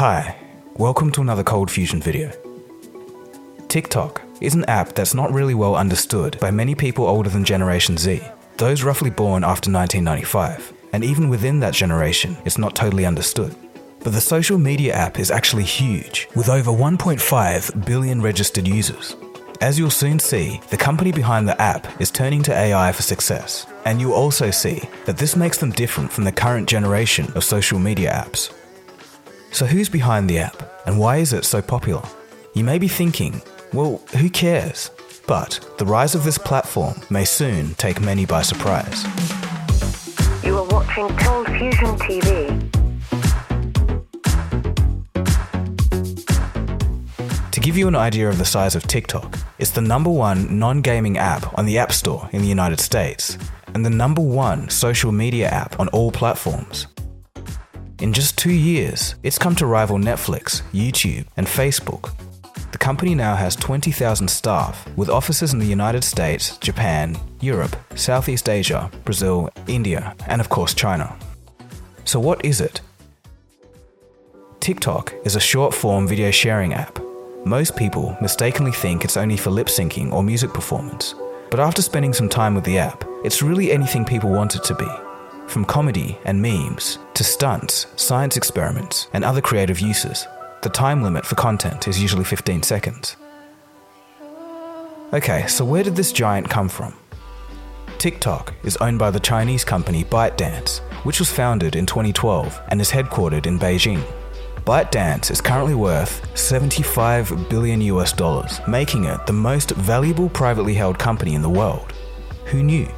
Hi, welcome to another Cold Fusion video. TikTok is an app that's not really well understood by many people older than Generation Z, those roughly born after 1995, and even within that generation, it's not totally understood. But the social media app is actually huge, with over 1.5 billion registered users. As you'll soon see, the company behind the app is turning to AI for success, and you'll also see that this makes them different from the current generation of social media apps. So, who's behind the app, and why is it so popular? You may be thinking, well, who cares? But the rise of this platform may soon take many by surprise. You are watching Cold Fusion TV. To give you an idea of the size of TikTok, it's the number one non gaming app on the App Store in the United States, and the number one social media app on all platforms. In just two years, it's come to rival Netflix, YouTube, and Facebook. The company now has 20,000 staff, with offices in the United States, Japan, Europe, Southeast Asia, Brazil, India, and of course China. So, what is it? TikTok is a short form video sharing app. Most people mistakenly think it's only for lip syncing or music performance, but after spending some time with the app, it's really anything people want it to be. From comedy and memes to stunts, science experiments, and other creative uses. The time limit for content is usually 15 seconds. Okay, so where did this giant come from? TikTok is owned by the Chinese company ByteDance, which was founded in 2012 and is headquartered in Beijing. ByteDance is currently worth 75 billion US dollars, making it the most valuable privately held company in the world. Who knew?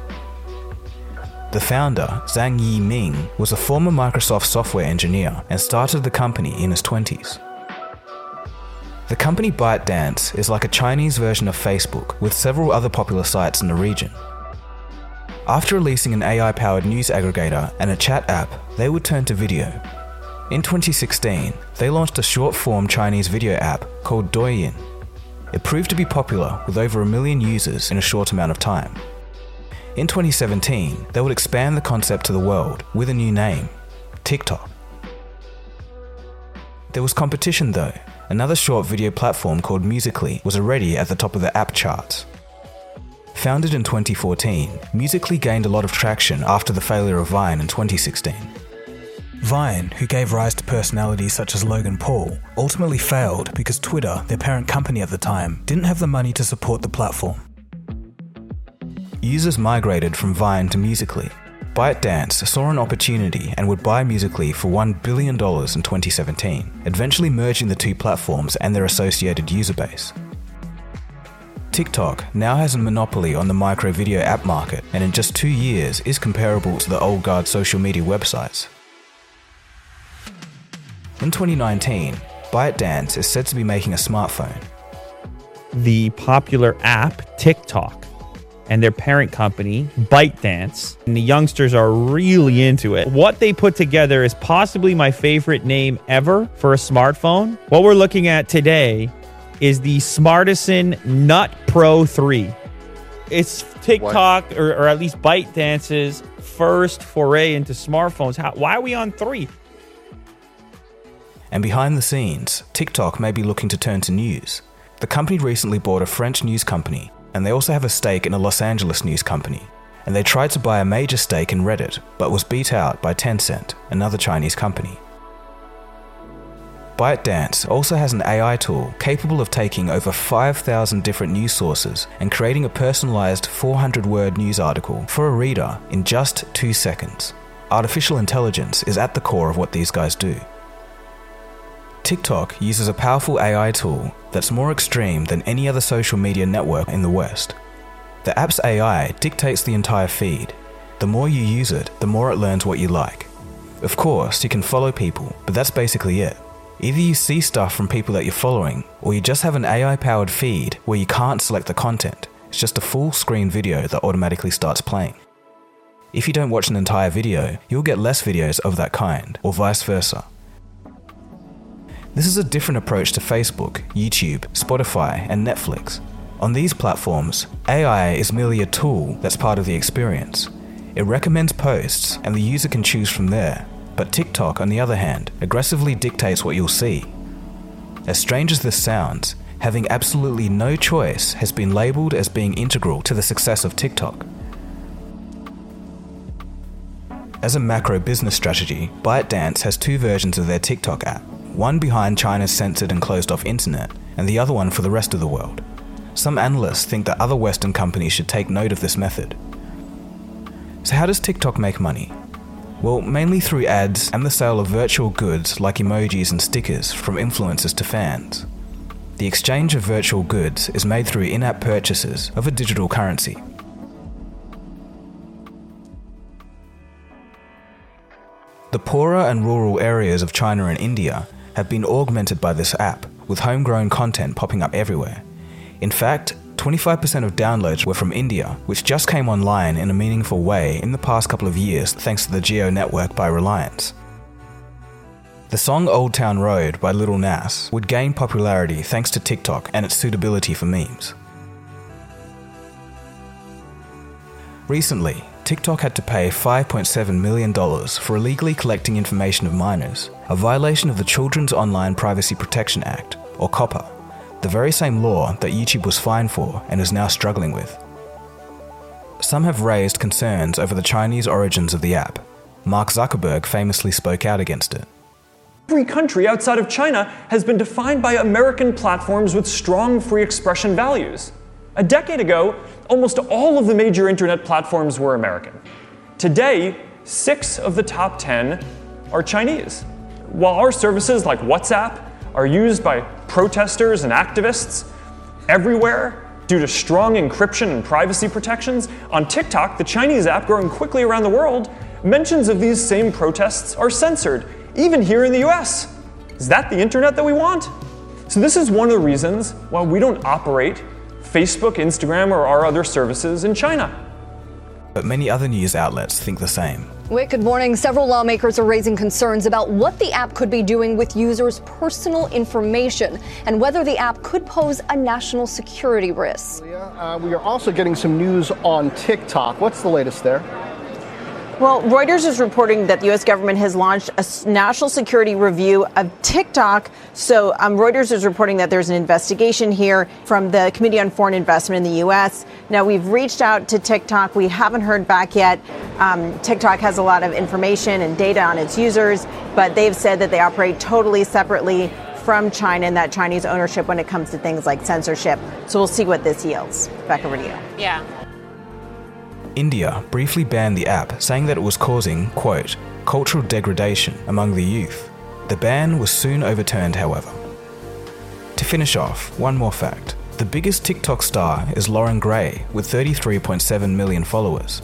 The founder, Zhang Yiming, was a former Microsoft software engineer and started the company in his 20s. The company ByteDance is like a Chinese version of Facebook with several other popular sites in the region. After releasing an AI powered news aggregator and a chat app, they would turn to video. In 2016, they launched a short form Chinese video app called Douyin. It proved to be popular with over a million users in a short amount of time. In 2017, they would expand the concept to the world with a new name TikTok. There was competition though. Another short video platform called Musical.ly was already at the top of the app charts. Founded in 2014, Musical.ly gained a lot of traction after the failure of Vine in 2016. Vine, who gave rise to personalities such as Logan Paul, ultimately failed because Twitter, their parent company at the time, didn't have the money to support the platform. Users migrated from Vine to Musical.ly. ByteDance saw an opportunity and would buy Musical.ly for $1 billion in 2017, eventually merging the two platforms and their associated user base. TikTok now has a monopoly on the micro video app market and in just two years is comparable to the old guard social media websites. In 2019, ByteDance is said to be making a smartphone. the popular app TikTok and their parent company ByteDance. And the youngsters are really into it. What they put together is possibly my favorite name ever for a smartphone. What we're looking at today is the Smartisan Nut Pro 3. It's TikTok or, or at least ByteDance's first foray into smartphones. How, why are we on 3? And behind the scenes, TikTok may be looking to turn to news. The company recently bought a French news company, and they also have a stake in a Los Angeles news company. And they tried to buy a major stake in Reddit, but was beat out by Tencent, another Chinese company. ByteDance also has an AI tool capable of taking over 5,000 different news sources and creating a personalized 400 word news article for a reader in just two seconds. Artificial intelligence is at the core of what these guys do. TikTok uses a powerful AI tool that's more extreme than any other social media network in the West. The app's AI dictates the entire feed. The more you use it, the more it learns what you like. Of course, you can follow people, but that's basically it. Either you see stuff from people that you're following, or you just have an AI powered feed where you can't select the content. It's just a full screen video that automatically starts playing. If you don't watch an entire video, you'll get less videos of that kind, or vice versa. This is a different approach to Facebook, YouTube, Spotify, and Netflix. On these platforms, AI is merely a tool that's part of the experience. It recommends posts, and the user can choose from there. But TikTok, on the other hand, aggressively dictates what you'll see. As strange as this sounds, having absolutely no choice has been labeled as being integral to the success of TikTok. As a macro business strategy, ByteDance has two versions of their TikTok app one behind China's censored and closed off internet, and the other one for the rest of the world. Some analysts think that other Western companies should take note of this method. So, how does TikTok make money? Well, mainly through ads and the sale of virtual goods like emojis and stickers from influencers to fans. The exchange of virtual goods is made through in app purchases of a digital currency. The poorer and rural areas of China and India have been augmented by this app, with homegrown content popping up everywhere. In fact, 25% of downloads were from India, which just came online in a meaningful way in the past couple of years thanks to the Jio network by Reliance. The song Old Town Road by Lil Nas would gain popularity thanks to TikTok and its suitability for memes. Recently, TikTok had to pay $5.7 million for illegally collecting information of minors, a violation of the Children's Online Privacy Protection Act, or COPPA, the very same law that YouTube was fined for and is now struggling with. Some have raised concerns over the Chinese origins of the app. Mark Zuckerberg famously spoke out against it. Every country outside of China has been defined by American platforms with strong free expression values. A decade ago, almost all of the major internet platforms were American. Today, six of the top 10 are Chinese. While our services like WhatsApp are used by protesters and activists everywhere due to strong encryption and privacy protections, on TikTok, the Chinese app growing quickly around the world, mentions of these same protests are censored, even here in the US. Is that the internet that we want? So, this is one of the reasons why we don't operate Facebook, Instagram, or our other services in China. But many other news outlets think the same. Wick, good morning. Several lawmakers are raising concerns about what the app could be doing with users' personal information and whether the app could pose a national security risk. Uh, we are also getting some news on TikTok. What's the latest there? Well, Reuters is reporting that the U.S. government has launched a national security review of TikTok. So, um, Reuters is reporting that there's an investigation here from the Committee on Foreign Investment in the U.S. Now, we've reached out to TikTok. We haven't heard back yet. Um, TikTok has a lot of information and data on its users, but they've said that they operate totally separately from China and that Chinese ownership when it comes to things like censorship. So, we'll see what this yields. Back over to you. Yeah. India briefly banned the app, saying that it was causing, quote, cultural degradation among the youth. The ban was soon overturned, however. To finish off, one more fact. The biggest TikTok star is Loren Gray, with 33.7 million followers.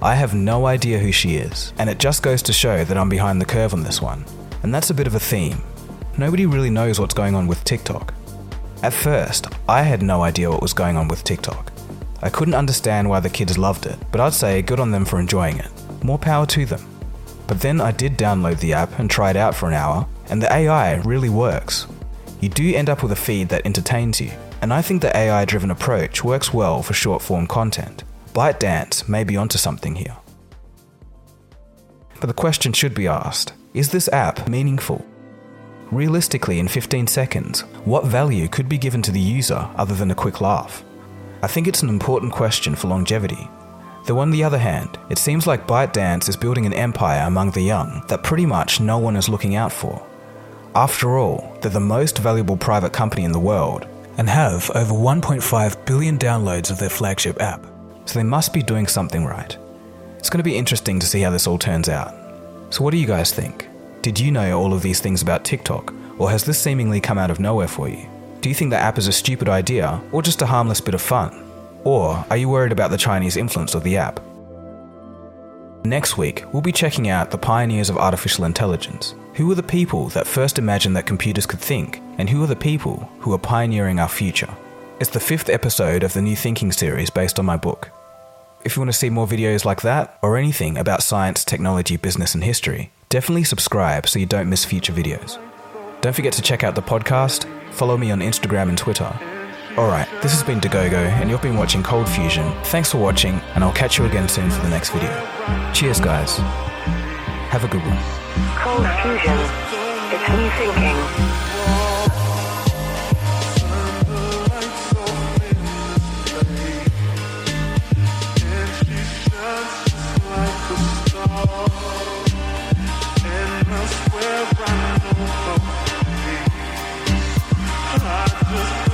I have no idea who she is, and it just goes to show that I'm behind the curve on this one. And that's a bit of a theme. Nobody really knows what's going on with TikTok. At first, I had no idea what was going on with TikTok. I couldn't understand why the kids loved it, but I'd say good on them for enjoying it. More power to them. But then I did download the app and try it out for an hour, and the AI really works. You do end up with a feed that entertains you, and I think the AI driven approach works well for short form content. ByteDance may be onto something here. But the question should be asked is this app meaningful? Realistically, in 15 seconds, what value could be given to the user other than a quick laugh? I think it's an important question for longevity. Though, on the other hand, it seems like ByteDance is building an empire among the young that pretty much no one is looking out for. After all, they're the most valuable private company in the world and have over 1.5 billion downloads of their flagship app, so they must be doing something right. It's going to be interesting to see how this all turns out. So, what do you guys think? Did you know all of these things about TikTok, or has this seemingly come out of nowhere for you? Do you think the app is a stupid idea or just a harmless bit of fun? Or are you worried about the Chinese influence of the app? Next week, we'll be checking out the pioneers of artificial intelligence. Who are the people that first imagined that computers could think, and who are the people who are pioneering our future? It's the fifth episode of the New Thinking series based on my book. If you want to see more videos like that, or anything about science, technology, business, and history, definitely subscribe so you don't miss future videos. Don't forget to check out the podcast, follow me on Instagram and Twitter. Alright, this has been Dagogo, and you've been watching Cold Fusion. Thanks for watching, and I'll catch you again soon for the next video. Cheers, guys. Have a good one. Cold fusion. It's new thinking. I swear